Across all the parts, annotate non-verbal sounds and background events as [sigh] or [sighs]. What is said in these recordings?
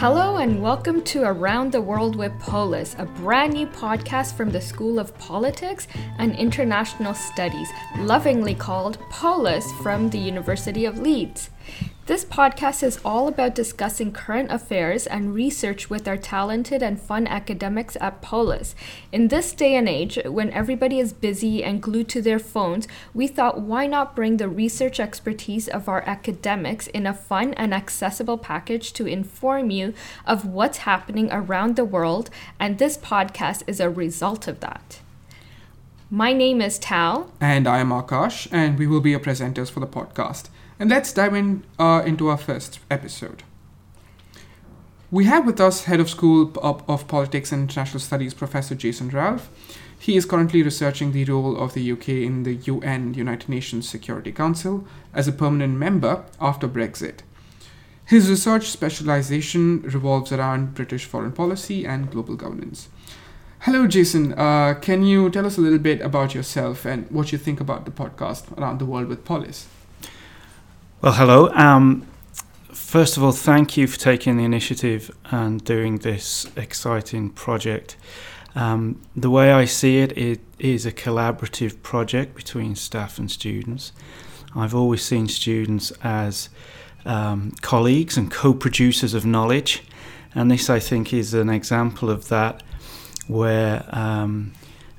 Hello and welcome to Around the World with Polis, a brand new podcast from the School of Politics and International Studies, lovingly called Polis from the University of Leeds. This podcast is all about discussing current affairs and research with our talented and fun academics at Polis. In this day and age, when everybody is busy and glued to their phones, we thought why not bring the research expertise of our academics in a fun and accessible package to inform you of what's happening around the world, and this podcast is a result of that. My name is Tal. And I am Akash, and we will be your presenters for the podcast. And let's dive in uh, into our first episode. We have with us Head of School of, of Politics and International Studies, Professor Jason Ralph. He is currently researching the role of the UK in the UN, United Nations Security Council, as a permanent member after Brexit. His research specialization revolves around British foreign policy and global governance. Hello, Jason. Uh, can you tell us a little bit about yourself and what you think about the podcast Around the World with Polis? Well, hello. Um, first of all, thank you for taking the initiative and doing this exciting project. Um, the way I see it, it is a collaborative project between staff and students. I've always seen students as um, colleagues and co producers of knowledge, and this, I think, is an example of that where um,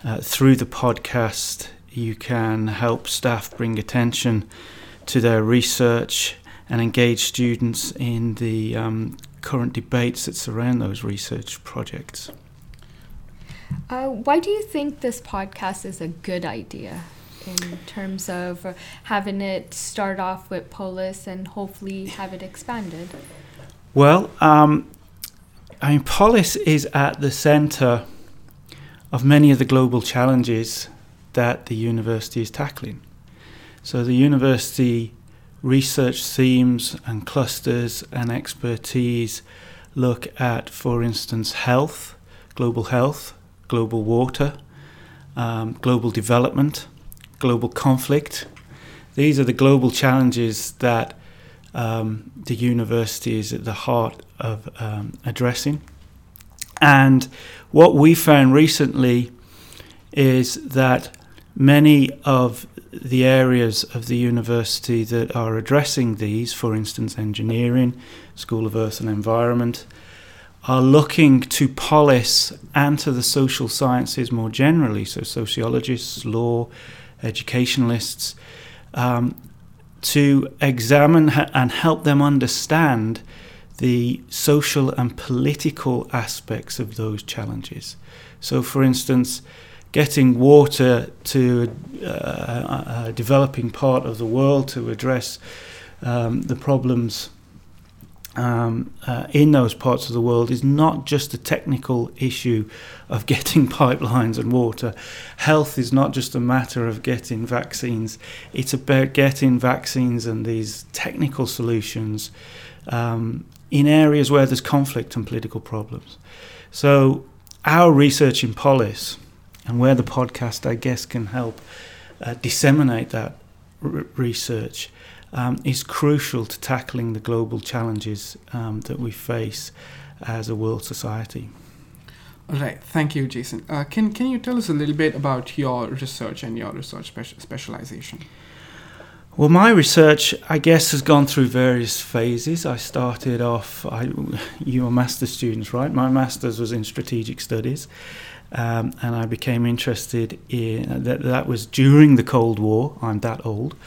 uh, through the podcast you can help staff bring attention to their research and engage students in the um, current debates that surround those research projects. Uh, why do you think this podcast is a good idea in terms of having it start off with Polis and hopefully have it expanded? Well, um, I mean, Polis is at the centre of many of the global challenges that the university is tackling. So the university research themes and clusters and expertise look at, for instance, health, global health, global water, um, global development, global conflict. These are the global challenges that um, the university is at the heart of um, addressing. And what we found recently is that many of the areas of the university that are addressing these, for instance, engineering, School of Earth and Environment, are looking to Polis and to the social sciences more generally, so sociologists, law, educationalists, um, to examine and help them understand the social and political aspects of those challenges. So, for instance, getting water to uh, a developing part of the world to address um, the problems um, uh, in those parts of the world is not just a technical issue of [laughs] getting pipelines and water. Health is not just a matter of getting vaccines, it's about getting vaccines and these technical solutions um, in areas where there's conflict and political problems. So, our research in Polis and where the podcast, I guess, can help uh, disseminate that r- research um, is crucial to tackling the global challenges um, that we face as a world society. All right, thank you, Jason. Uh, can can you tell us a little bit about your research and your research specialization? Well, my research, I guess, has gone through various phases. I started off, I, [laughs] you were master students, right? My master's was in strategic studies. Um, and I became interested in that. That was during the Cold War. I'm that old. [laughs]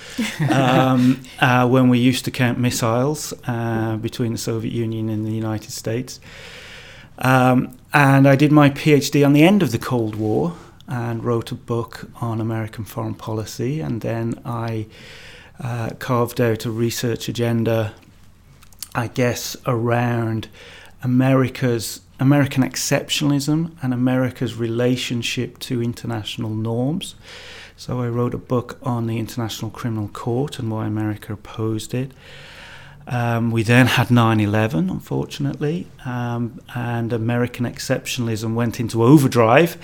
Um, uh, when we used to count missiles uh, between the Soviet Union and the United States. Um, and I did my PhD on the end of the Cold War and wrote a book on American foreign policy. And then I uh, carved out a research agenda, I guess, around America's American exceptionalism and America's relationship to international norms. So I wrote a book on the International Criminal Court and why America opposed it. Um, we then had 9 11, unfortunately, um, and American exceptionalism went into overdrive.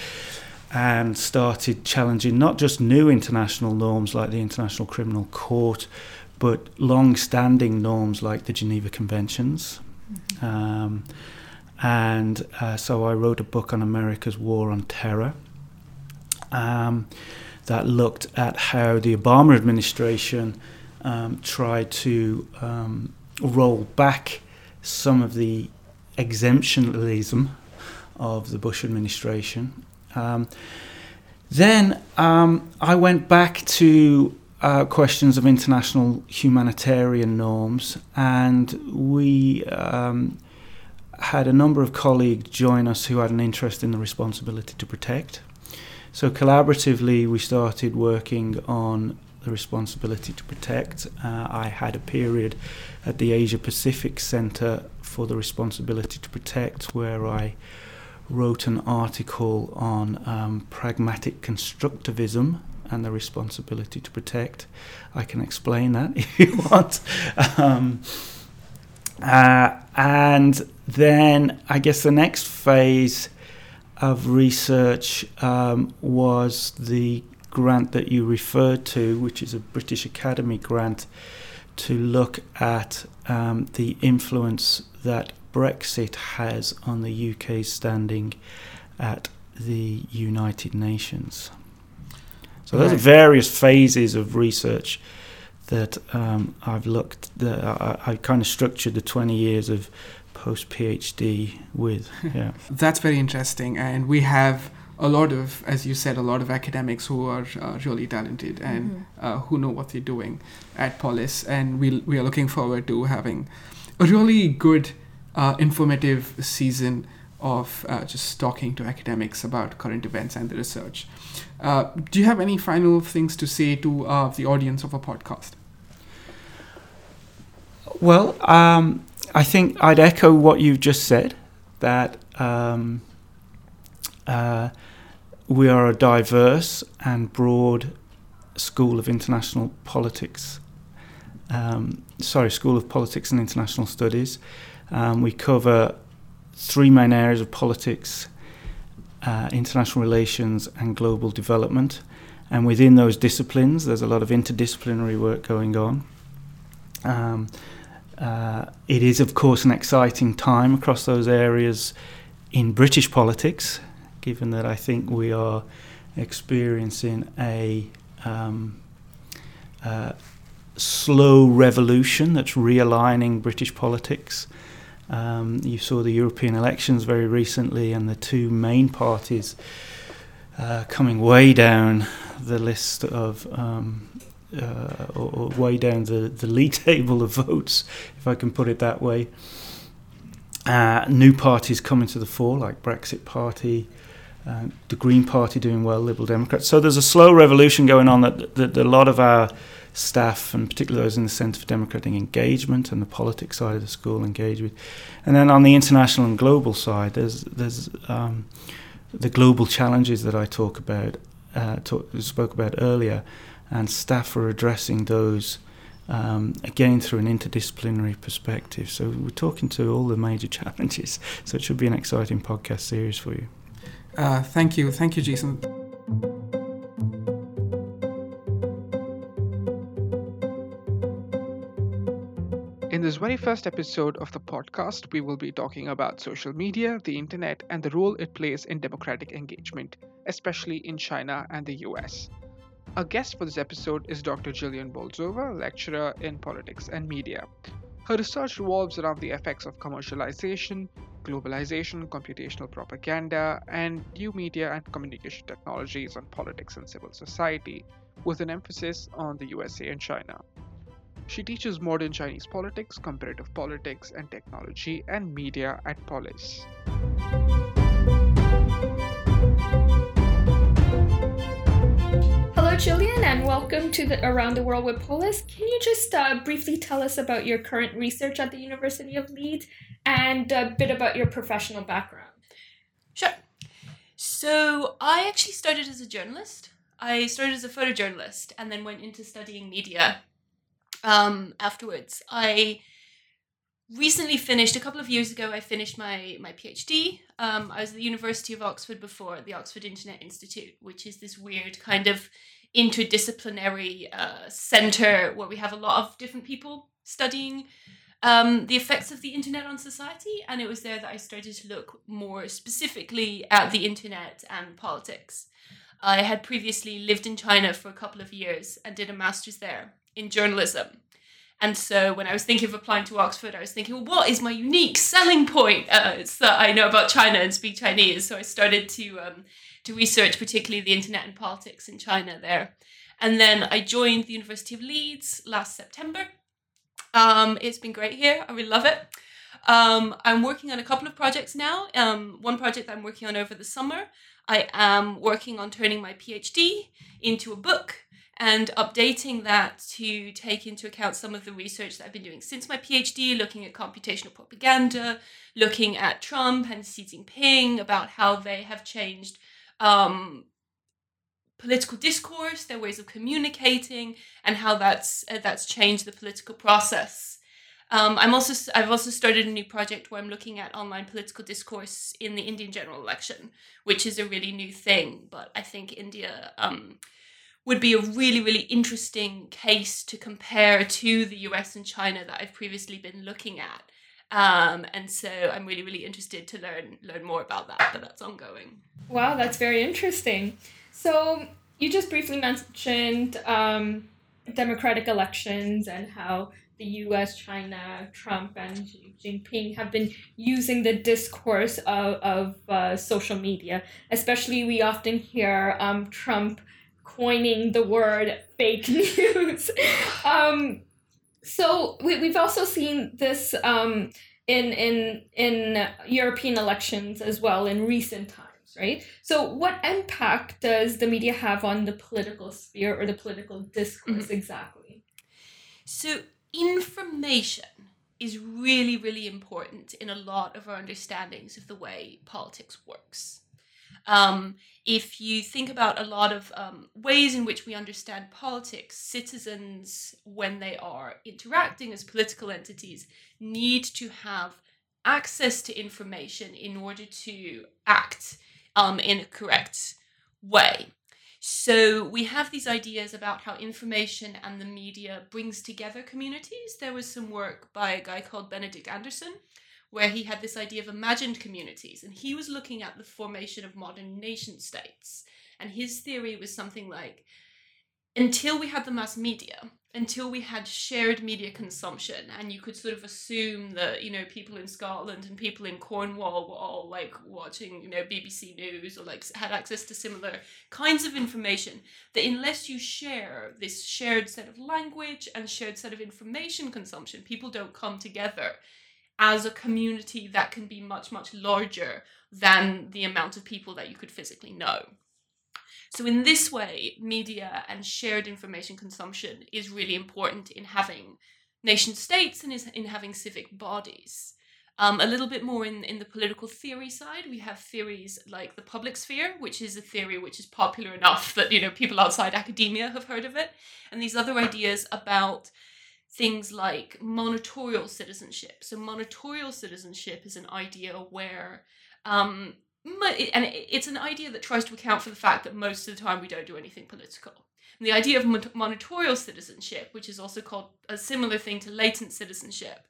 and started challenging not just new international norms like the International Criminal Court, but long standing norms like the Geneva Conventions. Mm-hmm. Um, and uh, so I wrote a book on America's war on terror um, that looked at how the Obama administration um, tried to um, roll back some of the exceptionalism of the Bush administration. Um, then um, I went back to uh, questions of international humanitarian norms, and we um, had a number of colleagues join us who had an interest in the responsibility to protect. So, collaboratively, we started working on the responsibility to protect. Uh, I had a period at the Asia Pacific Center for the Responsibility to Protect where I wrote an article on um, pragmatic constructivism and the responsibility to protect. I can explain that [laughs] if you want. Um, uh, and then I guess the next phase of research um, was the grant that you referred to, which is a British Academy grant, to look at um, the influence that Brexit has on the UK's standing at the United Nations. So right. those are various phases of research that um, I've looked. That I, I kind of structured the 20 years of post PhD with. [laughs] Yeah, that's very interesting, and we have a lot of, as you said, a lot of academics who are uh, really talented and mm-hmm. uh, who know what they're doing at Polis, and we we are looking forward to having a really good, uh, informative season of uh, just talking to academics about current events and the research. Uh, do you have any final things to say to uh, the audience of a podcast? Well, um, I think I'd echo what you've just said that. Um, uh, we are a diverse and broad school of international politics. Um, sorry, School of Politics and International Studies. Um, we cover three main areas of politics, uh, international relations, and global development. And within those disciplines, there's a lot of interdisciplinary work going on. Um, uh, it is, of course, an exciting time across those areas in British politics given that I think we are experiencing a um, uh, slow revolution that's realigning British politics. Um, you saw the European elections very recently, and the two main parties uh, coming way down the list of, um, uh, or, or, way down the, the league [laughs] table of votes, if I can put it that way. Uh, new parties coming to the fore, like Brexit Party, uh, the Green Party doing well, Liberal Democrats. So there's a slow revolution going on that, that, that a lot of our staff, and particularly those in the Centre for Democratic Engagement and the politics side of the school, engage with. And then on the international and global side, there's there's um, the global challenges that I talk about, uh, talk, spoke about earlier, and staff are addressing those. Um, again, through an interdisciplinary perspective. So, we're talking to all the major [laughs] challenges. So, it should be an exciting podcast series for you. Uh, thank you. Thank you, Jason. In this very first episode of the podcast, we will be talking about social media, the internet, and the role it plays in democratic engagement, especially in China and the US. Our guest for this episode is Dr. Gillian Bolsover, lecturer in politics and media. Her research revolves around the effects of commercialization, globalization, computational propaganda, and new media and communication technologies on politics and civil society, with an emphasis on the USA and China. She teaches modern Chinese politics, comparative politics, and technology and media at Polis. Hello, Gillian, and welcome to the Around the World with Polis. Can you just uh, briefly tell us about your current research at the University of Leeds and a bit about your professional background? Sure. So, I actually started as a journalist. I started as a photojournalist and then went into studying media um, afterwards. I recently finished a couple of years ago. I finished my my PhD. Um, I was at the University of Oxford before at the Oxford Internet Institute, which is this weird kind of interdisciplinary uh, center where we have a lot of different people studying um, the effects of the internet on society. And it was there that I started to look more specifically at the internet and politics. I had previously lived in China for a couple of years and did a master's there in journalism. And so when I was thinking of applying to Oxford, I was thinking, well, what is my unique selling point? Uh, that I know about China and speak Chinese. So I started to um, to research, particularly the internet and politics in China there. And then I joined the University of Leeds last September. Um, it's been great here. I really love it. Um, I'm working on a couple of projects now. Um, one project I'm working on over the summer. I am working on turning my PhD into a book and updating that to take into account some of the research that I've been doing since my PhD, looking at computational propaganda, looking at Trump and Xi Jinping, about how they have changed um, political discourse, their ways of communicating, and how that's uh, that's changed the political process. Um, I'm also I've also started a new project where I'm looking at online political discourse in the Indian general election, which is a really new thing. But I think India um, would be a really really interesting case to compare to the U.S. and China that I've previously been looking at. Um, and so I'm really really interested to learn learn more about that. But that's ongoing. Wow, that's very interesting. So you just briefly mentioned um, democratic elections and how the U.S., China, Trump, and Xi Jinping have been using the discourse of, of uh, social media. Especially, we often hear um, Trump coining the word fake [laughs] news. um, so we, we've also seen this um, in in in European elections as well in recent times right? So, what impact does the media have on the political sphere or the political discourse mm-hmm. exactly? So, information is really, really important in a lot of our understandings of the way politics works. Um, if you think about a lot of um, ways in which we understand politics, citizens, when they are interacting as political entities, need to have access to information in order to act um, in a correct way. So we have these ideas about how information and the media brings together communities. There was some work by a guy called Benedict Anderson where he had this idea of imagined communities and he was looking at the formation of modern nation states. And his theory was something like until we had the mass media, until we had shared media consumption and you could sort of assume that you know people in Scotland and people in Cornwall were all like watching you know BBC news or like had access to similar kinds of information that unless you share this shared set of language and shared set of information consumption people don't come together as a community that can be much much larger than the amount of people that you could physically know so, in this way, media and shared information consumption is really important in having nation states and in having civic bodies. Um, a little bit more in, in the political theory side, we have theories like the public sphere, which is a theory which is popular enough that you know people outside academia have heard of it, and these other ideas about things like monitorial citizenship. So monitorial citizenship is an idea where um, and it's an idea that tries to account for the fact that most of the time we don't do anything political. And the idea of monitorial citizenship, which is also called a similar thing to latent citizenship,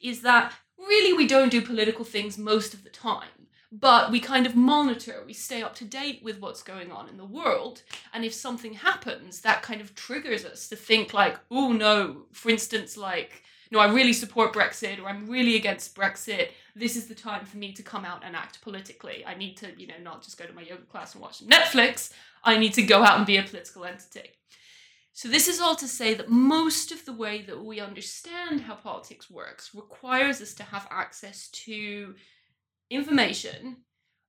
is that really we don't do political things most of the time, but we kind of monitor, we stay up to date with what's going on in the world. And if something happens, that kind of triggers us to think, like, oh no, for instance, like, no, I really support Brexit or I'm really against Brexit. This is the time for me to come out and act politically. I need to, you know, not just go to my yoga class and watch Netflix. I need to go out and be a political entity. So, this is all to say that most of the way that we understand how politics works requires us to have access to information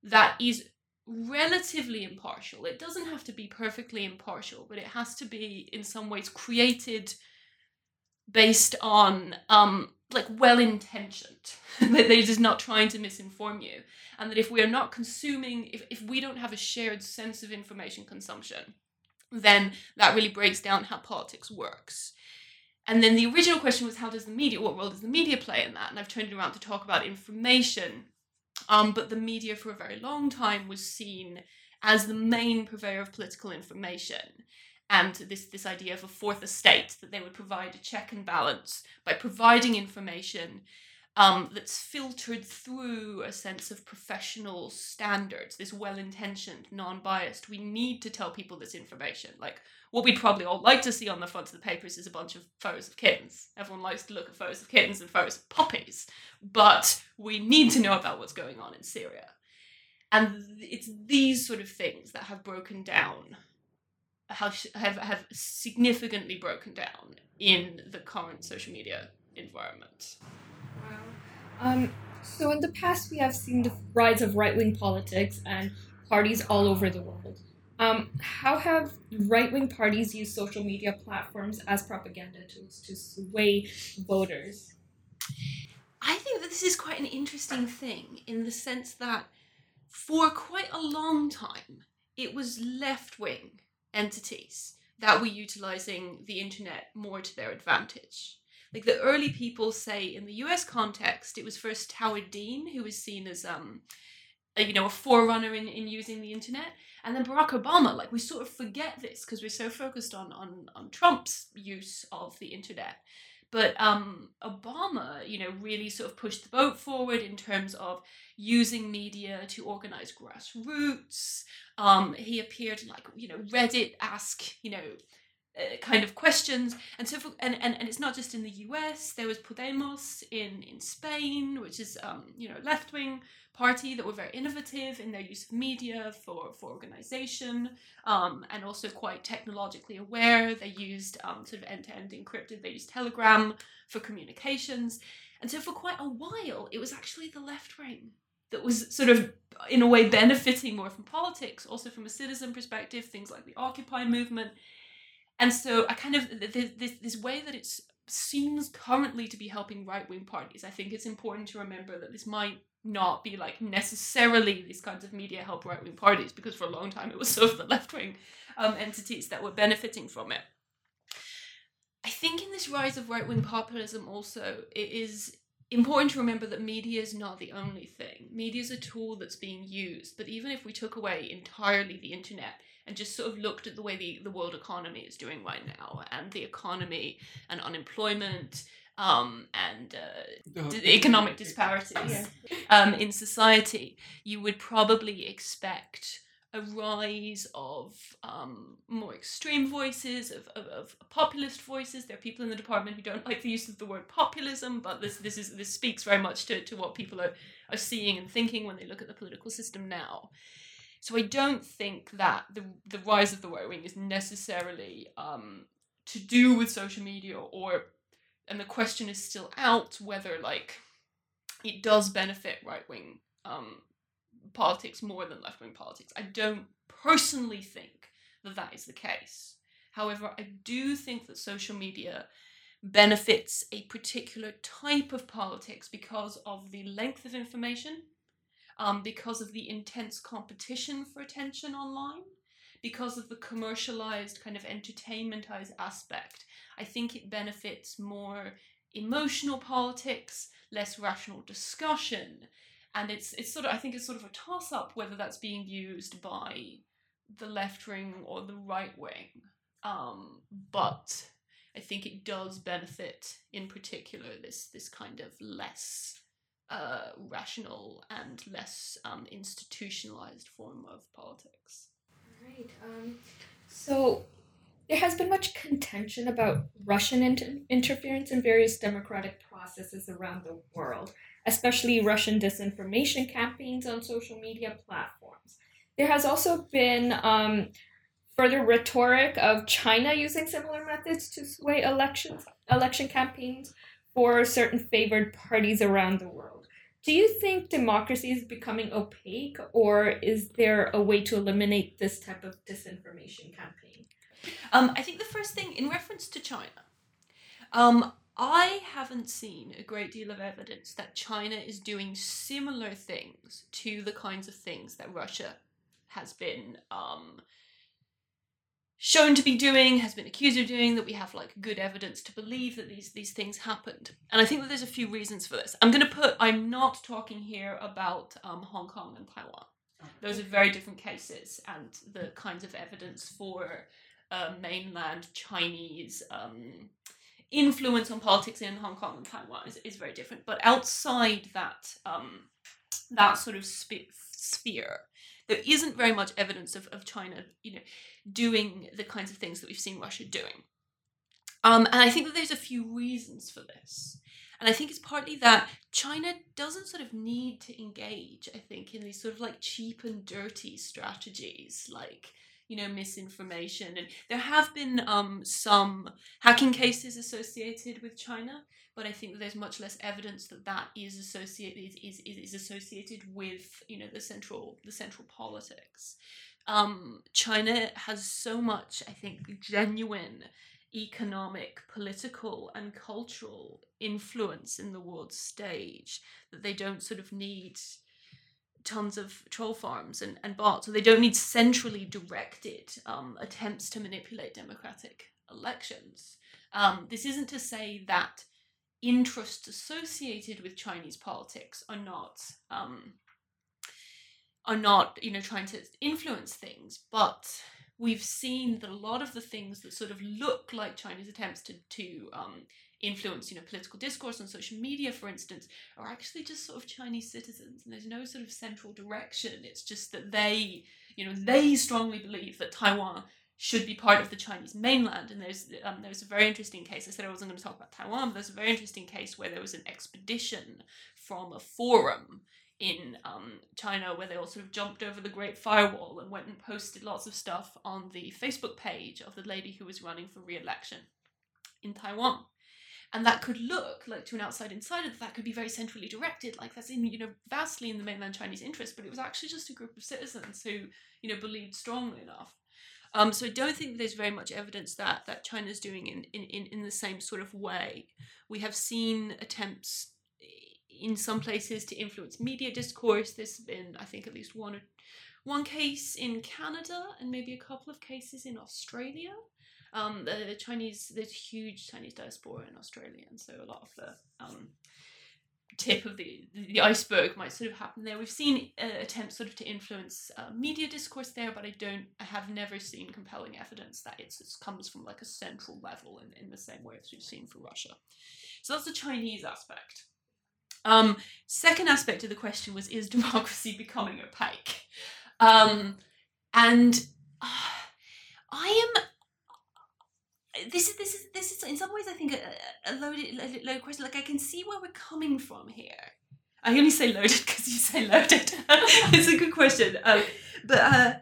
that is relatively impartial. It doesn't have to be perfectly impartial, but it has to be, in some ways, created based on um, like well intentioned [laughs] that they're just not trying to misinform you. And that if we are not consuming if, if we don't have a shared sense of information consumption then that really breaks down how politics works. And then the original question was how does the media what role does the media play in that? And i've turned it around to talk about information um, but the media for a very long time was seen as the main purveyor of political information. And this this idea of a fourth estate that they would provide a check and balance by providing information um, that's filtered through a sense of professional standards, this well intentioned, non biased. We need to tell people this information. Like, what we'd probably all like to see on the front of the papers is a bunch of photos of kittens. Everyone likes to look at photos of kittens and photos of puppies. But we need to know about what's going on in Syria. And it's these sort of things that have broken down, have, have significantly broken down in the current social media environment. Um, so in the past, we have seen the rise of right-wing politics and parties all over the world. Um, how have right-wing parties used social media platforms as propaganda tools to sway voters? I think that this is quite an interesting thing in the sense that for quite a long time, it was left-wing entities that were utilizing the internet more to their advantage like the early people say in the US context, it was first Howard Dean who was seen as um a, you know a forerunner in, in using the internet and then Barack Obama like we sort of forget this because we're so focused on on on Trump's use of the internet but um, Obama, you know, really sort of pushed the boat forward in terms of using media to organize grassroots. Um, he appeared like you know Reddit ask you know uh, kind of questions. And so for, and, and and it's not just in the US there was Podemos in in Spain which is um you know left wing party that were very innovative in their use of media for for organization um and also quite technologically aware. They used um sort of end to end encrypted they used telegram for communications. And so for quite a while it was actually the left wing that was sort of in a way benefiting more from politics also from a citizen perspective things like the occupy movement and so I kind of this this way that it seems currently to be helping right wing parties. I think it's important to remember that this might not be like necessarily these kinds of media help right wing parties because for a long time it was [laughs] sort of the left wing um, entities that were benefiting from it. I think in this rise of right wing populism, also, it is important to remember that media is not the only thing. Media is a tool that's being used, but even if we took away entirely the internet, and just sort of looked at the way the, the world economy is doing right now and the economy and unemployment um, and uh, d- economic disparities um, in society, you would probably expect a rise of um, more extreme voices, of, of, of, populist voices. There are people in the department who don't like the use of the word populism, but this this is this speaks very much to, to what people are, are seeing and thinking when they look at the political system now. So I don't think that the the rise of the right wing is necessarily um, to do with social media or, and the question is still out whether like it does benefit right wing um, politics more than left wing politics. I don't personally think that that is the case. However, I do think that social media benefits a particular type of politics because of the length of information um, because of the intense competition for attention online, because of the commercialized kind of entertainmentized aspect. I think it benefits more emotional politics, less rational discussion, and it's it's sort of I think it's sort of a toss up whether that's being used by the left wing or the right wing. Um, but I think it does benefit in particular this this kind of less uh, rational and less um, institutionalized form of politics. Right. Um, so there has been much contention about Russian inter- interference in various democratic processes around the world, especially Russian disinformation campaigns on social media platforms. There has also been um, further rhetoric of China using similar methods to sway elections, election campaigns for certain favored parties around the world. Do you think democracy is becoming opaque, or is there a way to eliminate this type of disinformation campaign? Um, I think the first thing, in reference to China, um, I haven't seen a great deal of evidence that China is doing similar things to the kinds of things that Russia has been um, shown to be doing, has been accused of doing, that we have like good evidence to believe that these these things happened. And I think that there's a few reasons for this. I'm going to put. I'm not talking here about um, Hong Kong and Taiwan. Those are very different cases, and the kinds of evidence for uh, mainland Chinese um, influence on politics in Hong Kong and Taiwan is, is very different. But outside that um, that sort of sp- sphere, there isn't very much evidence of, of China, you know, doing the kinds of things that we've seen Russia doing. Um, and I think that there's a few reasons for this. And I think it's partly that China doesn't sort of need to engage, I think, in these sort of like cheap and dirty strategies like, you know, misinformation. And there have been um, some hacking cases associated with China, but I think there's much less evidence that that is associated is, is, is associated with, you know, the central the central politics. Um, China has so much, I think, genuine economic, political, and cultural influence in the world stage that they don't sort of need tons of troll farms and, and bots, so they don't need centrally directed um, attempts to manipulate democratic elections. Um, this isn't to say that interests associated with Chinese politics are not um, are not you know trying to influence things, but we've seen that a lot of the things that sort of look like China's attempts to to um, influence, you know, political discourse on social media, for instance, are actually just sort of Chinese citizens, and there's no sort of central direction. It's just that they, you know, they strongly believe that Taiwan should be part of the Chinese mainland. And there's um, there's a very interesting case. I said I wasn't going to talk about Taiwan, but there's a very interesting case where there was an expedition from a forum in um, China where they all sort of jumped over the Great Firewall and went and posted lots of stuff on the Facebook page of the lady who was running for re-election in Taiwan. And that could look like to an outside insider that that could be very centrally directed, like that's in you know vastly in the mainland Chinese interest, but it was actually just a group of citizens who you know believed strongly enough. Um, so I don't think there's very much evidence that that China's doing in, in, in, in the same sort of way. We have seen attempts in some places to influence media discourse. There's been, I think, at least one one case in Canada and maybe a couple of cases in Australia. Um, the Chinese, there's huge Chinese diaspora in Australia, and so a lot of the um, tip of the the iceberg might sort of happen there. We've seen uh, attempts sort of to influence uh, media discourse there, but I don't, I have never seen compelling evidence that it's, it comes from like a central level in, in the same way as we've seen for Russia. So that's the Chinese aspect. Um, second aspect of the question was is democracy [laughs] becoming opaque? Um, and uh, I am. This is this is this is in some ways I think a, a loaded loaded question. Like I can see where we're coming from here. I only say loaded because you say loaded. [laughs] it's a good question, um, but uh,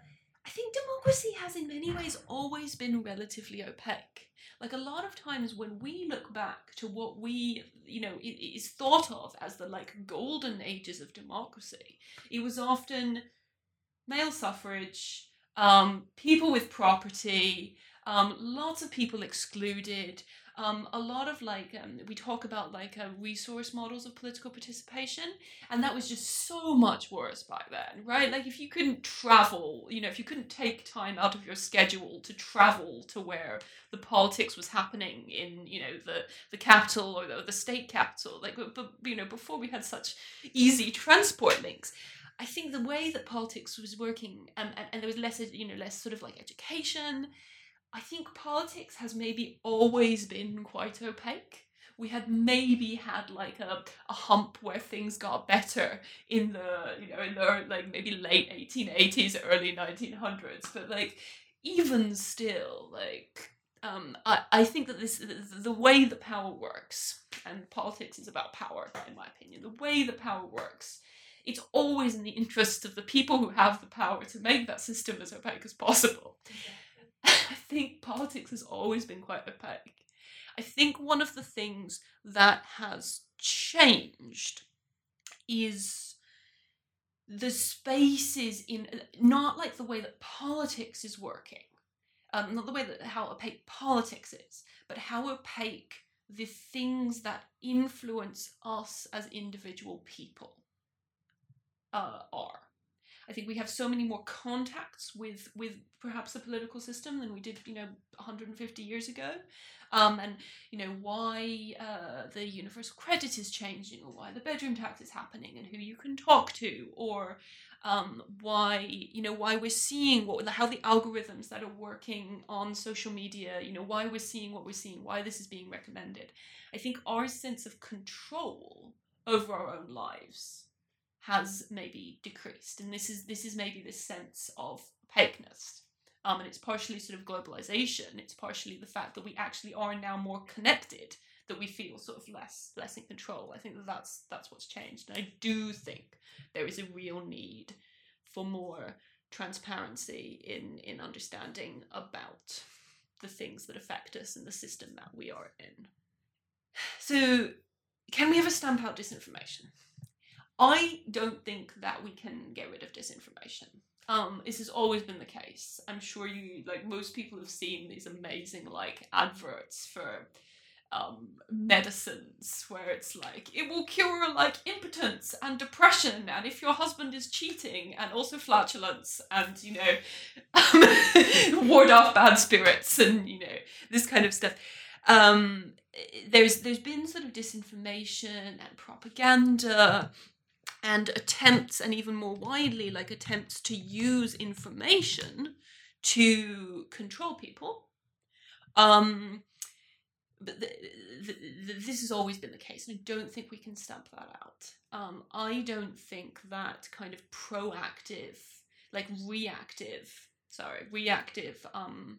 I think democracy has in many ways always been relatively opaque like a lot of times when we look back to what we you know is thought of as the like golden ages of democracy it was often male suffrage um, people with property um, lots of people excluded. Um, a lot of like um, we talk about like uh, resource models of political participation and that was just so much worse back then right? Like if you couldn't travel you know if you couldn't take time out of your schedule to travel to where the politics was happening in you know the the capital or the, the state capital like but, you know before we had such easy transport links I think the way that politics was working, um, and, and there was less, you know, less sort of like education, I think politics has maybe always been quite opaque. We had maybe had like a, a hump where things got better in the you know in the like maybe late 1880s early 1900s but like even still like um, I, I think that this the, the way that power works and politics is about power in my opinion the way that power works it's always in the interest of the people who have the power to make that system as opaque as possible [laughs] I think politics has always been quite opaque. I think one of the things that has changed is the spaces in not like the way that politics is working, um, not the way that how opaque politics is, but how opaque the things that influence us as individual people uh, are. I think we have so many more contacts with with perhaps the political system than we did, you know, 150 years ago. Um, and you know why uh, the universal credit is changing, or why the bedroom tax is happening, and who you can talk to, or um, why you know why we're seeing what how the algorithms that are working on social media, you know why we're seeing what we're seeing, why this is being recommended. I think our sense of control over our own lives has maybe decreased, and this is this is maybe this sense of opaqueness um, and it's partially sort of globalization. It's partially the fact that we actually are now more connected, that we feel sort of less less in control. I think that that's that's what's changed, and I do think there is a real need for more transparency in in understanding about the things that affect us and the system that we are in. So, can we ever stamp out disinformation? I don't think that we can get rid of disinformation. Um, this has always been the case. I'm sure you like most people have seen these amazing like adverts for um, medicines where it's like it will cure like impotence and depression and if your husband is cheating and also flatulence and you know [laughs] ward off bad spirits and you know this kind of stuff um, there's there's been sort of disinformation and propaganda and attempts, and even more widely, like attempts to use information to control people. Um, but the, the, the, this has always been the case, and I don't think we can stamp that out. Um, I don't think that kind of proactive, like reactive, sorry, reactive um,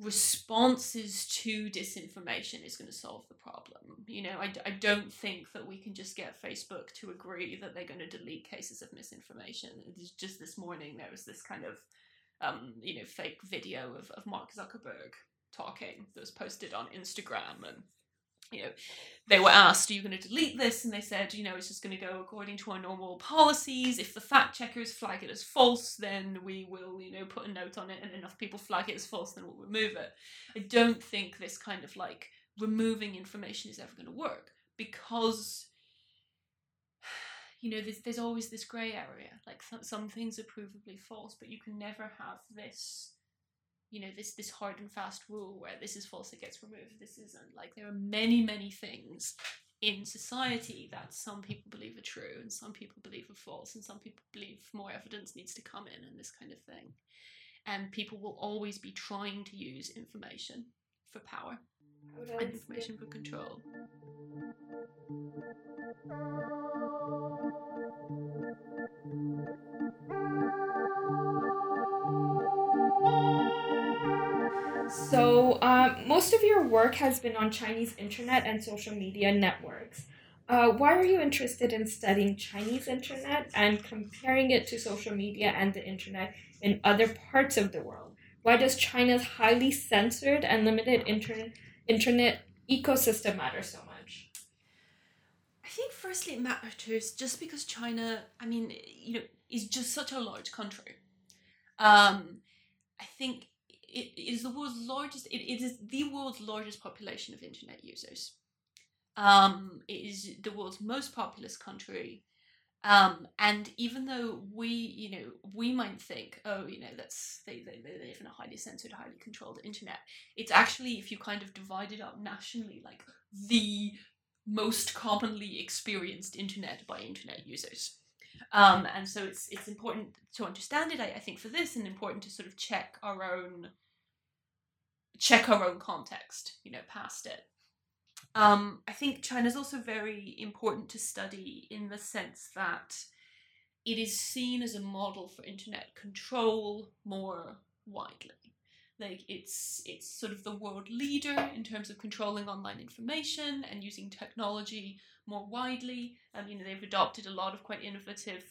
responses to disinformation is going to solve the problem. You know, I, I don't think that we can just get Facebook to agree that they're going to delete cases of misinformation. It's just this morning there was this kind of, um, you know, fake video of, of Mark Zuckerberg talking that was posted on Instagram and you know, they were asked, Are you going to delete this? And they said, You know, it's just going to go according to our normal policies. If the fact checkers flag it as false, then we will, you know, put a note on it, and enough people flag it as false, then we'll remove it. I don't think this kind of like removing information is ever going to work because [sighs] you know there's, there's always this gray area like some, some things are provably false but you can never have this you know this this hard and fast rule where this is false it gets removed. This isn't. Like there are many many things in society that some people believe are true and some people believe are false and some people believe more evidence needs to come in and this kind of thing. And people will always be trying to use information for power and information for control So, um, most of your work has been on Chinese internet and social media networks. Uh, why are you interested in studying Chinese internet and comparing it to social media and the internet in other parts of the world? Why does China's highly censored and limited internet internet ecosystem matter so much? I think firstly it matters just because China, I mean, you know, is just such a large country. Um, I think it is the world's largest. It, it is the world's largest population of internet users. Um, it is the world's most populous country. Um, and even though we, you know, we might think, oh, you know, that's they, they, they live in a highly censored, highly controlled internet. It's actually, if you kind of divide it up nationally, like the most commonly experienced internet by internet users. Um, and so it's it's important to understand it, I, I think, for this, and important to sort of check our own check our own context, you know, past it. Um, I think China is also very important to study in the sense that it is seen as a model for internet control more widely. Like it's it's sort of the world leader in terms of controlling online information and using technology more widely. Um, you know, they've adopted a lot of quite innovative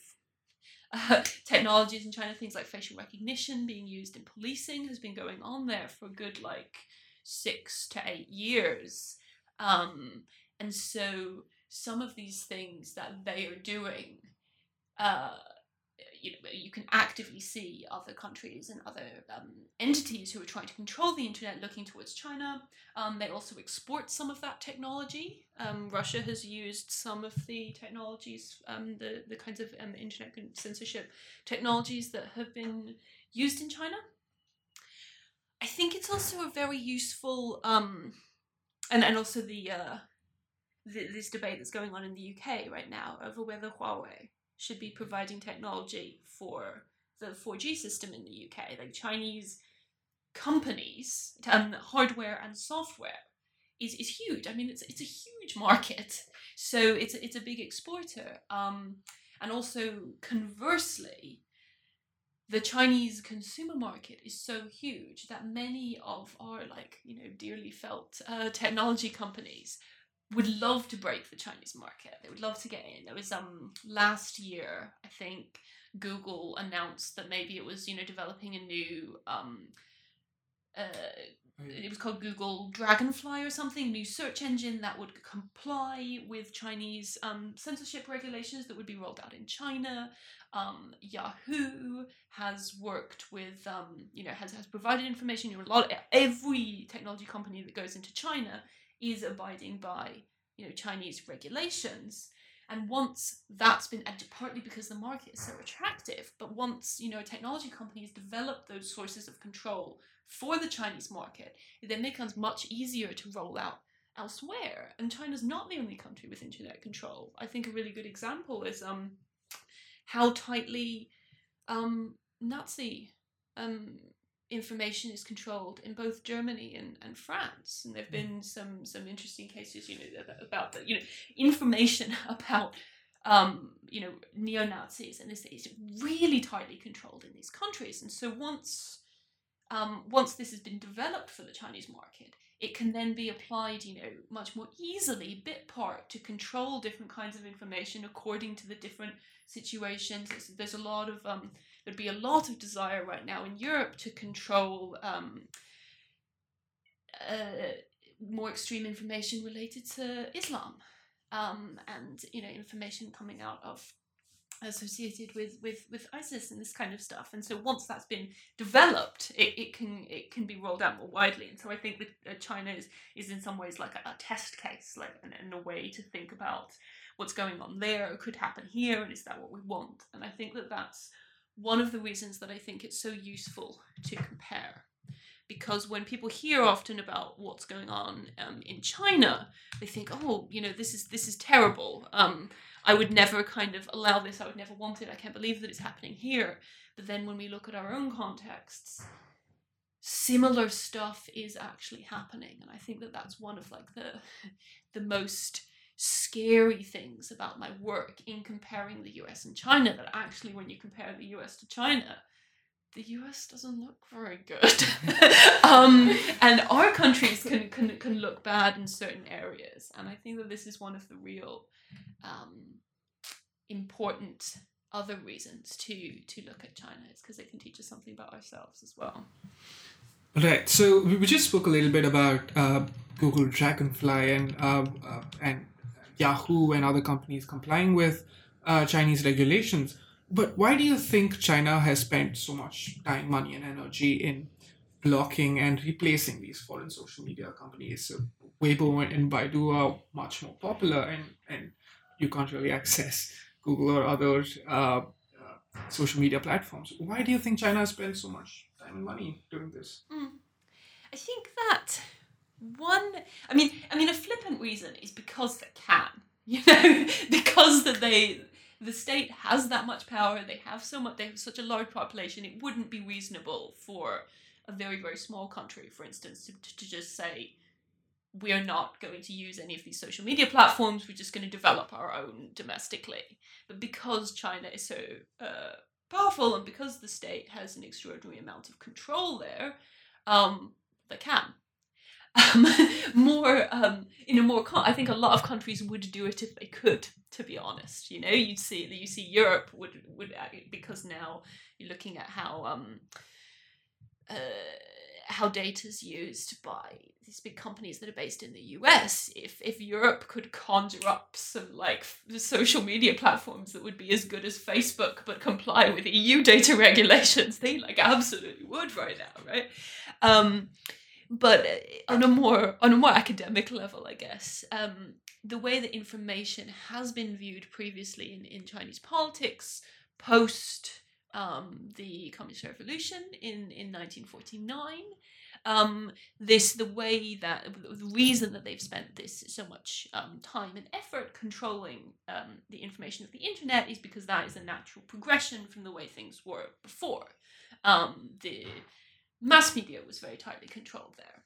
[laughs] technologies in China, things like facial recognition being used in policing has been going on there for a good like six to eight years. Um, and so some of these things that they are doing, uh, you know you can actively see other countries and other um, entities who are trying to control the internet looking towards China. Um, they also export some of that technology. Um, Russia has used some of the technologies, um, the the kinds of um, internet censorship technologies that have been used in China. I think it's also a very useful, um, and and also the, uh, the this debate that's going on in the UK right now over whether Huawei should be providing technology for the 4G system in the UK. Like Chinese companies, um, hardware and software is, is huge. I mean, it's it's a huge market, so it's it's a big exporter. Um, and also conversely, the Chinese consumer market is so huge that many of our like you know dearly felt uh, technology companies would love to break the Chinese market. They would love to get in. It was um last year, I think Google announced that maybe it was you know developing a new um uh it was called Google Dragonfly or something, new search engine that would comply with Chinese um, censorship regulations that would be rolled out in China. Um, Yahoo has worked with, um, you know, has, has provided information. You know, a lot, every technology company that goes into China is abiding by you know Chinese regulations. And once that's been, partly because the market is so attractive, but once you know a technology company has developed those sources of control for the Chinese market, it then becomes much easier to roll out elsewhere. And China's not the only country with internet control. I think a really good example is um how tightly um Nazi um information is controlled in both Germany and, and France. And there have mm. been some some interesting cases, you know, about the you know information [laughs] about um, you know neo Nazis and this is really tightly controlled in these countries. And so once um, once this has been developed for the Chinese market, it can then be applied, you know, much more easily, bit part, to control different kinds of information according to the different situations. There's, there's a lot of um, there'd be a lot of desire right now in Europe to control um, uh, more extreme information related to Islam, um, and you know, information coming out of associated with with with ISIS and this kind of stuff. And so once that's been developed, it, it can it can be rolled out more widely. And so I think that uh, China is is in some ways like a, a test case, like in, in, a way to think about what's going on there could happen here, and is that what we want? And I think that that's one of the reasons that I think it's so useful to compare. Because when people hear often about what's going on um, in China, they think, "Oh, you know, this is this is terrible. Um, I would never kind of allow this. I would never want it. I can't believe that it's happening here." But then when we look at our own contexts, similar stuff is actually happening, and I think that that's one of like the the most scary things about my work in comparing the US and China that actually, when you compare the US to China, the US doesn't look very good. [laughs] [laughs] um, and our countries can, can, can look bad in certain areas. And I think that this is one of the real um, important other reasons to to look at China is because it can teach us something about ourselves as well. Right. So we just spoke a little bit about uh, Google Dragonfly and uh, uh, and Yahoo and other companies complying with uh, Chinese regulations. But why do you think China has spent so much time, money, and energy in blocking and replacing these foreign social media companies? So Weibo and Baidu are much more popular, and, and you can't really access Google or other uh, uh, social media platforms. Why do you think China has spent so much and money doing this? Mm. I think that one i mean i mean a flippant reason is because they can [laughs] you know because that they the state has that much power they have so much they have such a large population it wouldn't be reasonable for a very very small country for instance to, to just say we are not going to use any of these social media platforms we're just going to develop our own domestically but because china is so uh, powerful and because the state has an extraordinary amount of control there um, they can. Um, [laughs] more um, in a more con- I think a lot of countries would do it if they could to be honest you know? You'd see you see Europe would would because now you're looking at how um uh, how data is used by these big companies that are based in the US, if if Europe could conjure up some like social media platforms that would be as good as Facebook but comply with EU data [laughs] regulations, they like absolutely would right now, right? Um, but uh, on a more on a more academic level, I guess, um, the way that information has been viewed previously in, in Chinese politics post um, the Communist Revolution in, in 1949 um, this the way that the reason that they've spent this so much um, time and effort controlling um, the information of the internet is because that is a natural progression from the way things were before. Um, the mass media was very tightly controlled there.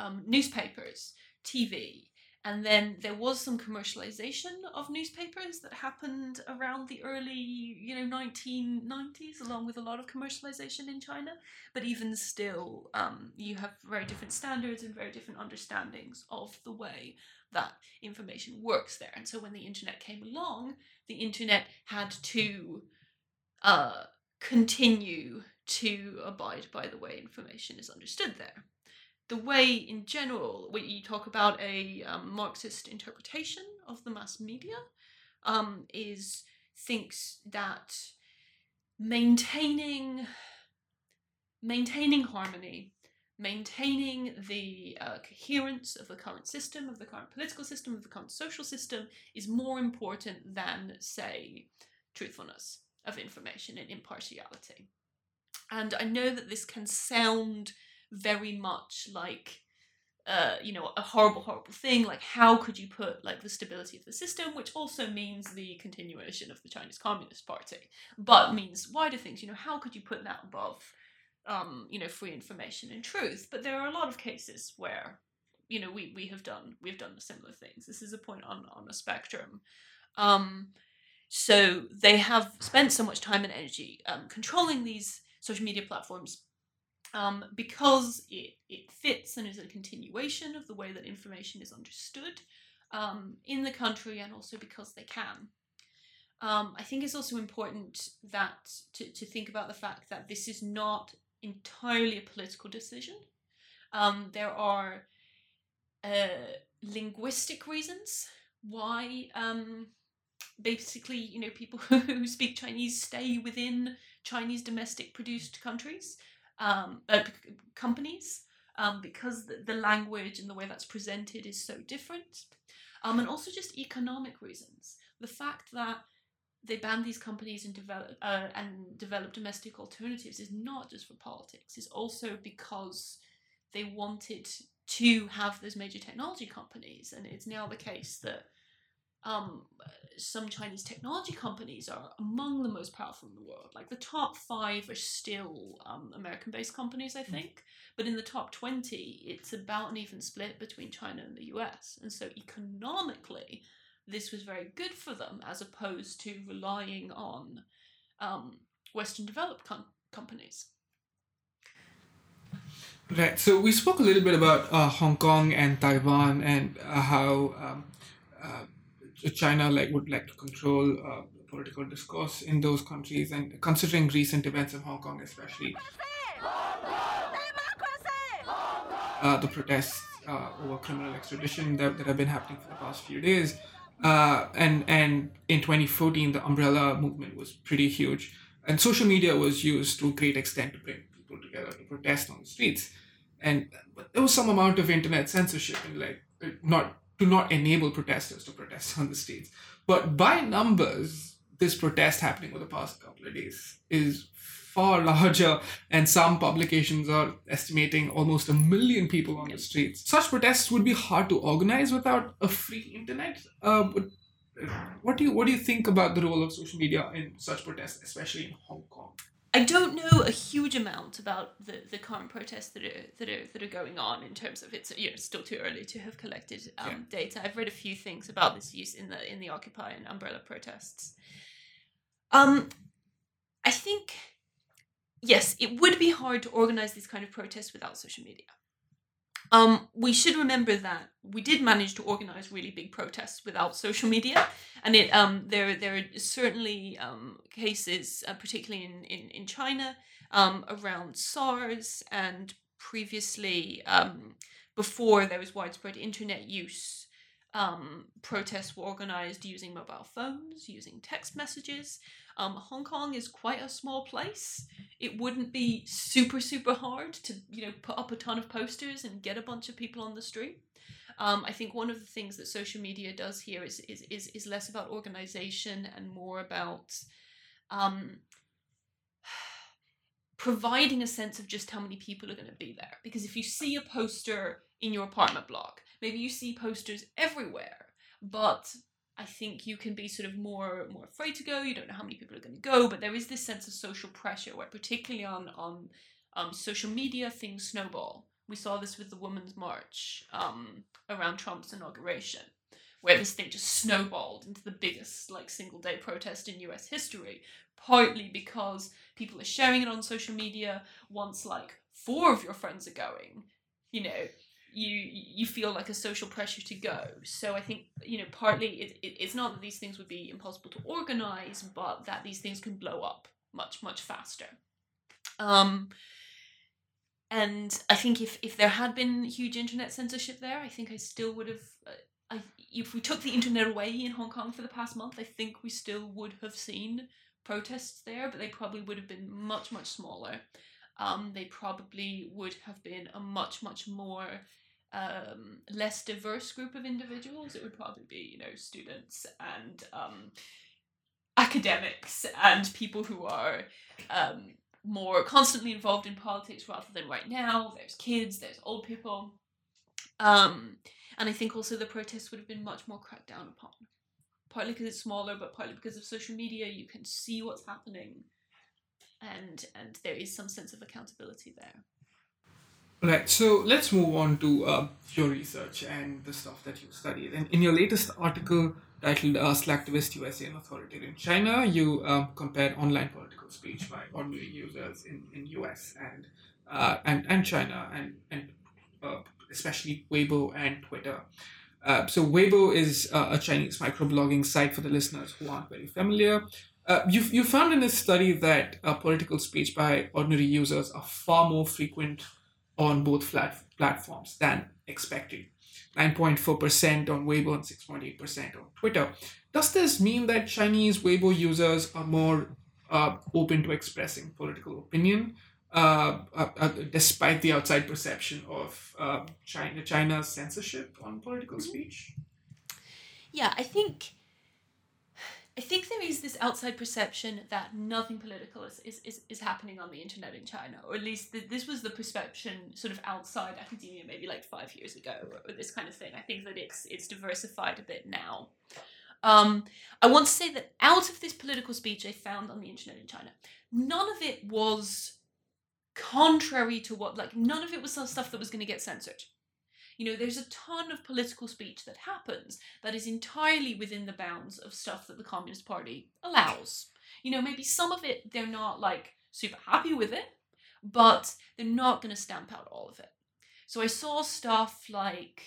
Um, newspapers, TV, and then there was some commercialization of newspapers that happened around the early, you know, 1990s, along with a lot of commercialization in China. But even still, um, you have very different standards and very different understandings of the way that information works there. And so when the internet came along, the internet had to uh, continue to abide by the way information is understood there the way in general you talk about a um, marxist interpretation of the mass media um, is thinks that maintaining maintaining harmony maintaining the uh, coherence of the current system of the current political system of the current social system is more important than say truthfulness of information and impartiality. And i know that this can sound very much like uh, you know, a horrible, horrible thing. Like, how could you put like the stability of the system, which also means the continuation of the Chinese Communist Party, but means wider things. You know, how could you put that above, um, you know, free information and truth? But there are a lot of cases where, you know, we we have done we've done similar things. This is a point on on a spectrum. Um, so they have spent so much time and energy um, controlling these social media platforms um, because it, it fits and is a continuation of the way that information is understood um, in the country and also because they can. Um, I think it's also important that to, to think about the fact that this is not entirely a political decision. Um, there are uh, linguistic reasons why um, basically you know people [laughs] who speak Chinese stay within Chinese domestic produced countries um, uh, companies um, because the, the, language and the way that's presented is so different. Um, and also just economic reasons. The fact that they ban these companies and develop uh, and develop domestic alternatives is not just for politics. It's also because they wanted to have those major technology companies, and it's now the case that um, some Chinese technology companies are among the most powerful in the world. Like the top five are still um, American based companies, I hmm. think. Mm. But in the top 20, it's about an even split between China and the US. And so economically, this was very good for them as opposed to relying on um, Western developed com- companies. Right. So we spoke a little bit about uh, Hong Kong and Taiwan and uh, how um, uh, China like would like to control uh, political discourse in those countries, and considering recent events in Hong Kong, especially. Uh, the protests uh, over criminal extradition that, that have been happening for the past few days, uh, and and in 2014 the umbrella movement was pretty huge, and social media was used to a great extent to bring people together to protest on the streets, and there was some amount of internet censorship and like not to not enable protesters to protest [laughs] on the streets. But by numbers, this protest happening over the past couple of days is far [laughs] larger, and some publications are estimating almost a million people on the streets. Such protests would be hard to organize without a free internet. Uh, uh, what do you what do you think about the role of social media in such protests, especially in Hong Kong? I don't know a huge amount about the, the current protests that are that are that are going on in terms of it's you know still too early to have collected um, yeah. data. I've read a few things about this use in the in the Occupy and Umbrella protests. Um, I think yes, it would be hard to organize these kind of protests without social media. Um, we should remember that we did manage to organize really big protests without social media, and it um, there there are certainly um, cases, uh, particularly in in in China, um, around SARS and previously um, before there was widespread internet use, um, protests were organized using mobile phones, using text messages. Um, Hong Kong is quite a small place. It wouldn't be super, super hard to, you know, put up a ton of posters and get a bunch of people on the street. Um, I think one of the things that social media does here is is is, is less about organization and more about um, [sighs] providing a sense of just how many people are going to be there. Because if you see a poster in your apartment block, maybe you see posters everywhere, but I think you can be sort of more more afraid to go. You don't know how many people are going to go, but there is this sense of social pressure where, particularly on on um, social media, things snowball. We saw this with the Women's March um, around Trump's inauguration, where this thing just snowballed into the biggest like single day protest in U.S. history. Partly because people are sharing it on social media. Once like four of your friends are going, you know, you you feel like a social pressure to go. So I think you know partly it, it, it's not that these things would be impossible to organize, but that these things can blow up much much faster. Um, and I think if if there had been huge internet censorship there, I think I still would have. Uh, I, if we took the internet away in Hong Kong for the past month, I think we still would have seen protests there, but they probably would have been much much smaller. Um, they probably would have been a much much more um, less diverse group of individuals. It would probably be, you know, students and um, academics and people who are um, more constantly involved in politics rather than right now. There's kids, there's old people. Um, and I think also the protests would have been much more cracked down upon. Partly because it's smaller, but partly because of social media, you can see what's happening, and and there is some sense of accountability there. Right, so let's move on to uh, your research and the stuff that you studied. And in your latest article titled uh, Slacktivist USA and Authoritarian China, you uh, compared online political speech by ordinary users in, in US and, uh, and, and China, and, and uh, especially Weibo and Twitter. Uh, so Weibo is uh, a Chinese microblogging site for the listeners who aren't very familiar. Uh, you, you found in this study that uh, political speech by ordinary users are far more frequent on both flat platforms than expected. 9.4% on Weibo and 6.8% on Twitter. Does this mean that Chinese Weibo users are more uh, open to expressing political opinion, uh, uh, uh despite the outside perception of uh, China, China's censorship on political mm-hmm. speech? Yeah, I think I think there is this outside perception that nothing political is, is, is, is happening on the internet in China, or at least the, this was the perception sort of outside academia maybe like five years ago, or, this kind of thing. I think that it's it's diversified a bit now. Um, I want to say that out of this political speech I found on the internet in China, none of it was contrary to what, like, none of it was stuff that was going to get censored. You know, there's a ton of political speech that happens that is entirely within the bounds of stuff that the Communist Party allows. You know, maybe some of it they're not like super happy with it, but they're not going to stamp out all of it. So I saw stuff like,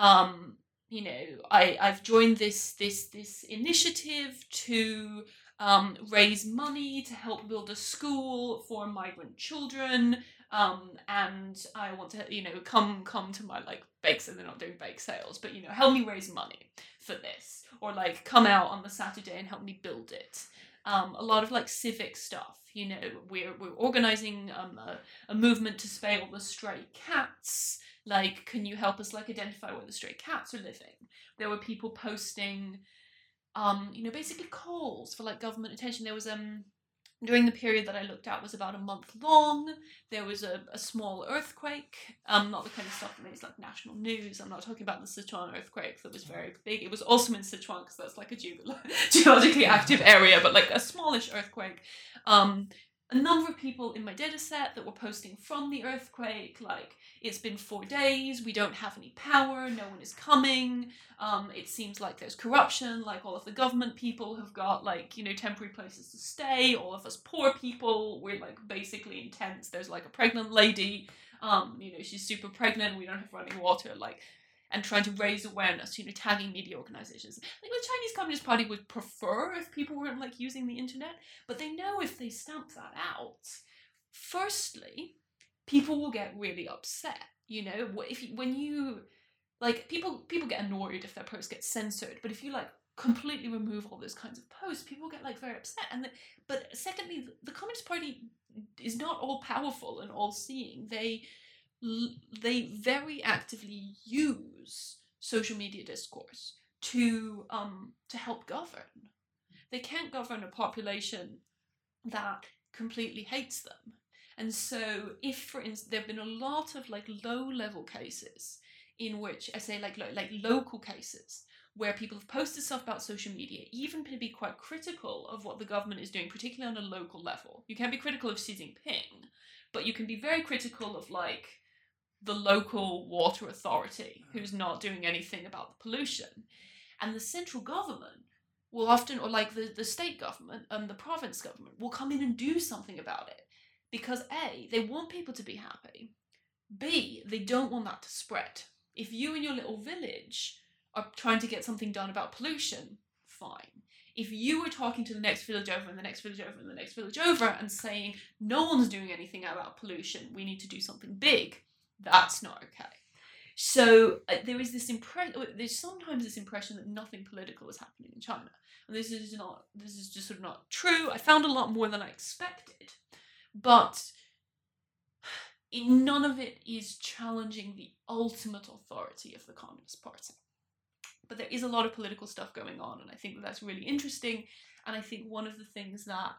um, you know, I I've joined this this this initiative to um, raise money to help build a school for migrant children um, and I want to, you know, come come to my like bake sale. They're not doing bake sales, but you know, help me raise money for this, or like come out on the Saturday and help me build it. Um, a lot of like civic stuff. You know, we're we're organizing um, a, a movement to spay all the stray cats. Like, can you help us like identify where the stray cats are living? There were people posting, um, you know, basically calls for like government attention. There was um during the period that I looked at was about a month long. There was a, a small earthquake, um, not the kind of stuff that makes like national news. I'm not talking about the Sichuan earthquake that was very big. It was also in Sichuan because that's like a ge- [laughs] geologically active area, but like a smallish earthquake. Um, a number of people in my data set that were posting from the earthquake, like, it's been four days, we don't have any power, no one is coming, um, it seems like there's corruption, like, all of the government people have got, like, you know, temporary places to stay, all of us poor people, we're, like, basically in tents, there's, like, a pregnant lady, um, you know, she's super pregnant, we don't have running water, like, and trying to raise awareness, you know, tagging media organizations. Like the Chinese Communist Party would prefer if people weren't like using the internet, but they know if they stamp that out, firstly, people will get really upset You know, if when you like people people get annoyed if their post gets censored, but if you like completely remove all those kinds of posts, people get like very upset. And the, but secondly, the- the Communist Party is not all powerful and all seeing. They they very actively use social media discourse to um to help govern. They can't govern a population that completely hates them. And so, if, for instance, there have been a lot of like low level cases in which I say like lo- like local cases where people have posted stuff about social media, even to be quite critical of what the government is doing, particularly on a local level. You can be critical of Xi Jinping, but you can be very critical of like the local water authority hmm. who's not doing anything about the pollution. And the central government will often, or like the, the state government and the province government, will come in and do something about it. Because A, they want people to be happy. B, they don't want that to spread. If you in your little village are trying to get something done about pollution, fine. If you were talking to the next village over and the next village over and the next village over and saying, no one's doing anything about pollution, we need to do something big, that's not okay. So uh, there is this impression. There's sometimes this impression that nothing political is happening in China, and this is not. This is just sort of not true. I found a lot more than I expected, but [sighs] none of it is challenging the ultimate authority of the Communist Party. But there is a lot of political stuff going on, and I think that that's really interesting. And I think one of the things that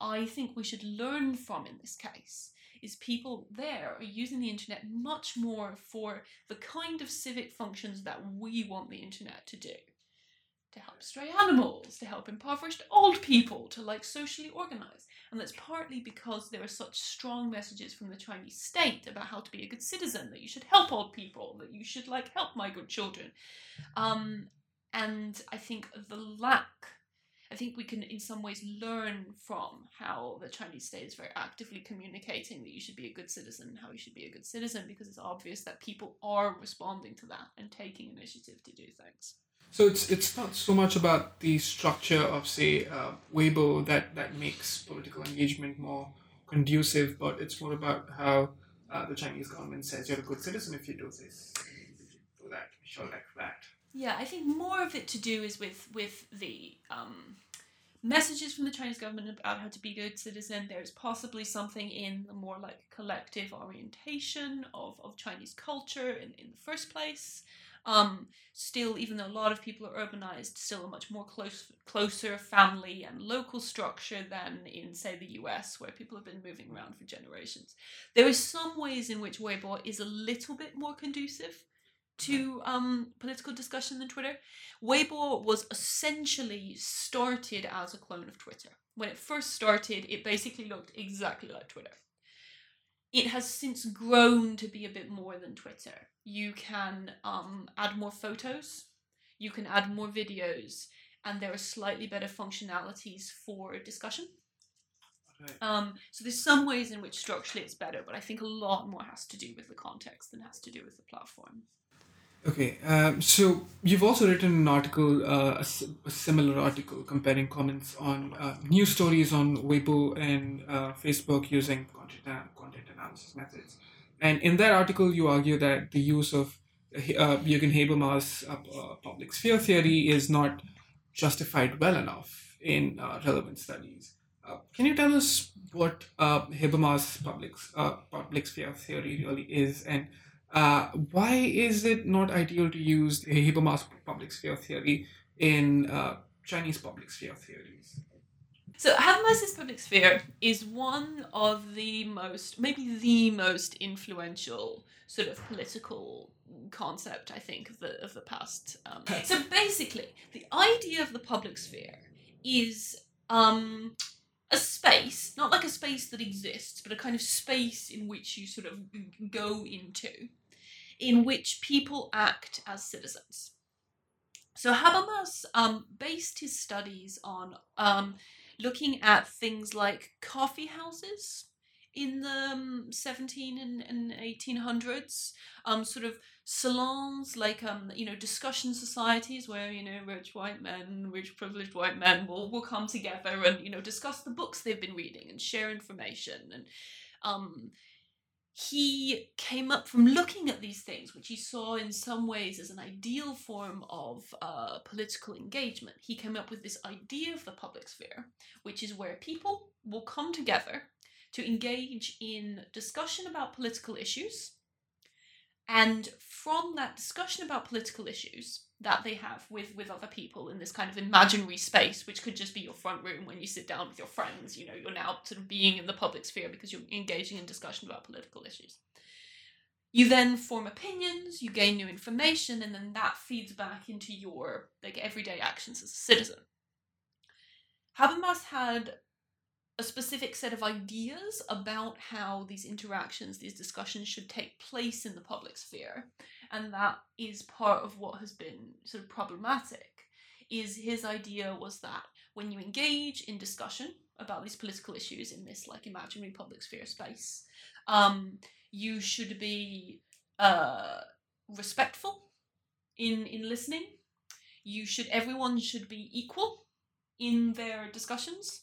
I think we should learn from in this case is people there are using the internet much more for the kind of civic functions that we want the internet to do. To help stray animals, to help impoverished old people, to like socially organize. And that's partly because there are such strong messages from the Chinese state about how to be a good citizen, that you should help old people, that you should like help migrant children. Um, and I think the lack I think we can, in some ways, learn from how the Chinese state is very actively communicating that you should be a good citizen and how you should be a good citizen because it's obvious that people are responding to that and taking initiative to do things. So it's it's not so much about the structure of say uh, Weibo that that makes political engagement more conducive, but it's more about how uh, the Chinese government says you're a good citizen if you do this, do that, show like that. Yeah, I think more of it to do is with with the um, messages from the Chinese government about how to be a good citizen. There's possibly something in the more like collective orientation of, of Chinese culture in, in the first place. Um, still, even though a lot of people are urbanized, still a much more close, closer family and local structure than in, say, the US, where people have been moving around for generations. There are some ways in which Weibo is a little bit more conducive to um, political discussion than Twitter. Weibo was essentially started as a clone of Twitter. When it first started, it basically looked exactly like Twitter. It has since grown to be a bit more than Twitter. You can um, add more photos, you can add more videos, and there are slightly better functionalities for discussion. Um, so there's some ways in which structurally it's better, but I think a lot more has to do with the context than has to do with the platform. Okay, um, so you've also written an article, uh, similar article comparing comments on uh, news stories on Weibo and uh, Facebook using content, ana- content analysis methods. And in that article, you argue that the use of uh, Jürgen Habermas' uh, uh, public sphere theory is not justified well enough in uh, relevant studies. Uh, can you tell us what uh, Habermas' public, uh, public sphere theory really is and uh, why is it not ideal to use the Habermas public sphere theory in uh, Chinese public sphere theories? So Habermas's public sphere is one of the most, maybe the most influential sort of political concept I think of the of the past. Um, so basically, the idea of the public sphere is um, a space, not like a space that exists, but a kind of space in which you sort of go into, in which people act as citizens. So Habermas um, based his studies on um, looking at things like coffee houses in the um, 17 and, and 1800s, um, sort of salons like um, you know discussion societies where you know rich white men, rich privileged white men will, will come together and you know discuss the books they've been reading and share information and um, he came up from looking at these things, which he saw in some ways as an ideal form of uh, political engagement. He came up with this idea of the public sphere, which is where people will come together to engage in discussion about political issues. And from that discussion about political issues that they have with, with other people in this kind of imaginary space, which could just be your front room when you sit down with your friends, you know, you're now sort of being in the public sphere because you're engaging in discussion about political issues. You then form opinions, you gain new information, and then that feeds back into your like everyday actions as a citizen. Habermas had a specific set of ideas about how these interactions, these discussions should take place in the public sphere. And that is part of what has been sort of problematic. Is his idea was that when you engage in discussion about these political issues in this like imaginary public sphere space, um, you should be uh, respectful in in listening. You should everyone should be equal in their discussions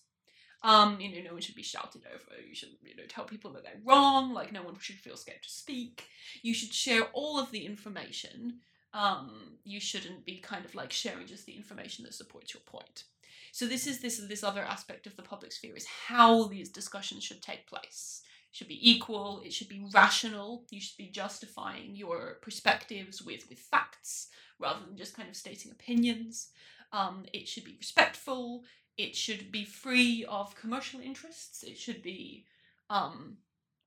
um, you know, no one should be shouted over. You should, you know, tell people that they're wrong. Like, no one should feel scared to speak. You should share all of the information. Um, you shouldn't be kind of like sharing just the information that supports your point. So this is this this other aspect of the public sphere is how these discussions should take place. It should be equal. It should be rational. You should be justifying your perspectives with with facts rather than just kind of stating opinions. Um, it should be respectful it should be free of commercial interests. It should be, um,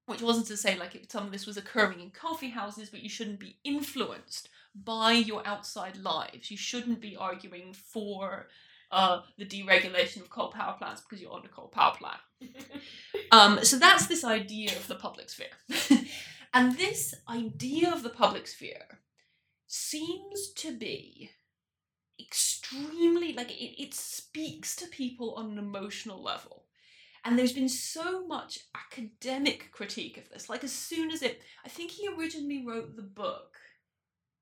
which wasn't to say like if some of this was occurring in coffee houses, but you shouldn't be influenced by your outside lives. You shouldn't be arguing for uh, the deregulation of coal power plants because you're on a coal power plant. [laughs] um, so that's this idea of the public sphere. [laughs] and this idea of the public sphere seems to be extremely like it, it speaks to people on an emotional level. And there's been so much academic critique of this. Like as soon as it i think he originally wrote the book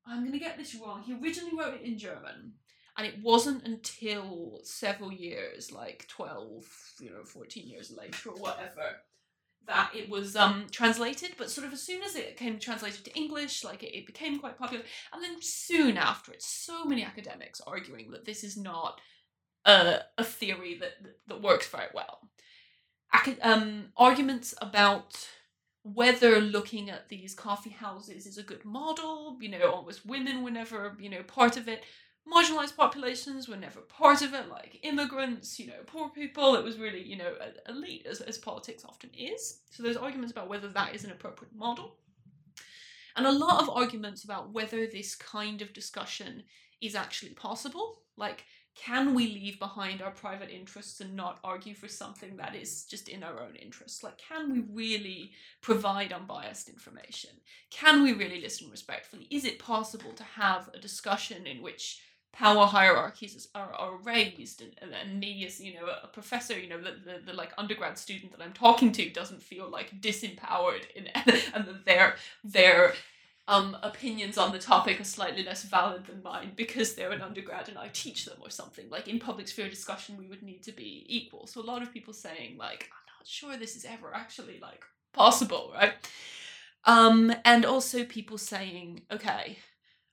i'm going to get this wrong he originally wrote it in german. And it wasn't until several years like 12 you know 14 years later or whatever that it was um, translated, but sort of as soon as it came translated to English, like it, it became quite popular. And then soon after it, so many academics arguing that this is not a, a theory that, that works very well. Um, arguments about whether looking at these coffee houses is a good model, you know, always women were never, you know, part of it marginalized populations were never part of it, like immigrants, you know, poor people. It was really, you know, elite, as, as politics often is. So there's arguments about whether that is an appropriate model. And a lot of arguments about whether this kind of discussion is actually possible. Like, can we leave behind our private interests and not argue for something that is just in our own interests? Like, can we really provide unbiased information? Can we really listen respectfully? Is it possible to have a discussion in which power hierarchies are, are raised and, and, me as you know a professor you know the, the, the like undergrad student that i'm talking to doesn't feel like disempowered in [laughs] and that their their um, opinions on the topic are slightly less valid than mine because they're an undergrad and I teach them or something. Like in public sphere discussion, we would need to be equal. So a lot of people saying like, I'm not sure this is ever actually like possible, right? Um, and also people saying, okay,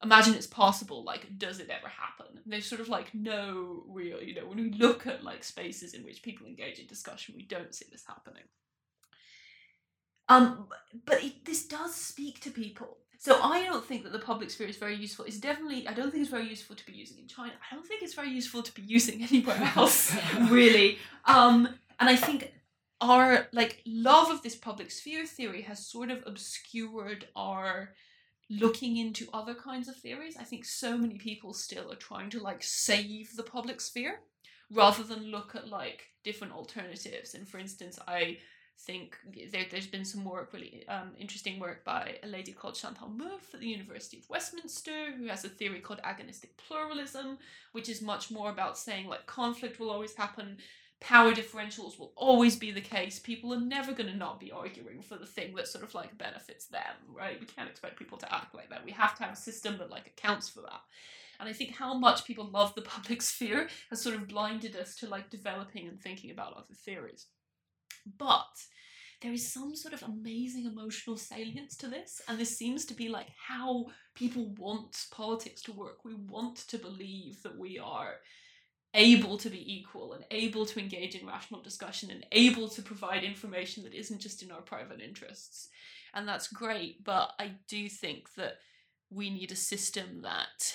imagine it's possible like does it ever happen? And there's sort of like no real you know when we look at like spaces in which people engage in discussion we don't see this happening. Um but it, this does speak to people. So i don't think that the public sphere is very useful. It's definitely i don't think it's very useful to be using in china. I don't think it's very useful to be [laughs] using anywhere else [laughs] really. Um and i think our like love of this public sphere theory has sort of obscured our looking into other kinds of theories. I think so many people still are trying to like save the public sphere rather than look at like different alternatives. And for instance, I think there, there's been some work, really um, interesting work by a lady called Chantal Mouffe at the University of Westminster, who has a theory called agonistic pluralism, which is much more about saying like conflict will always happen power differentials will always be the case. People are never going to not be arguing for the thing that sort of like benefits them, right? We can't expect people to act like that. We have to have a system that like accounts for that. And I think how much people love the [laughs] public sphere has sort of blinded us to like developing and thinking about other theories. But there is some sort of amazing emotional salience to this, and this seems to be like how people want politics to work. We want to believe that we are able to be equal and able to engage in rational discussion and able to provide information that isn't just in our private interests. And that's great, but I do think that we need a system that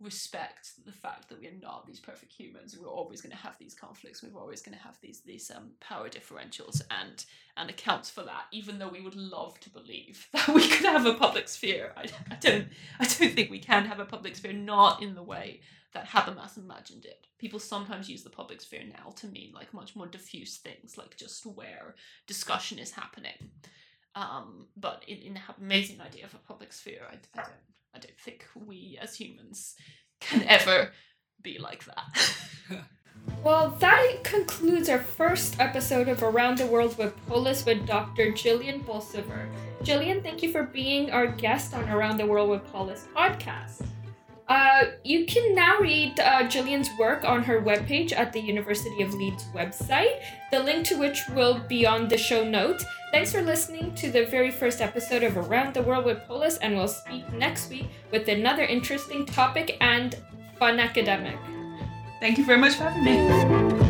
respect the fact that we are not these perfect humans. We're always going to have these conflicts. We're always going to have these these um, power differentials and and accounts for that even though we would love to believe [laughs] that we could have a public sphere. I, I don't i don't think we can have a public sphere not in the way that habermas imagined it. People sometimes use the public sphere now to mean like much more diffuse things like just where discussion is happening. Um, but in, in the amazing idea of a public sphere I, I don't I don't think we as humans can ever be like that. [laughs] Well, that concludes our first episode of Around the World with Polis with Dr. Gillian Bolsover. Gillian, thank you for being our guest on Around the World with Polis podcast. Uh, you can now read uh, Gillian's work on her webpage at the University of Leeds website, the link to which will be on the show notes. Thanks for listening to the very first episode of Around the World with Polis, and we'll speak next week with another interesting topic and fun academic. Thank you very much for having me.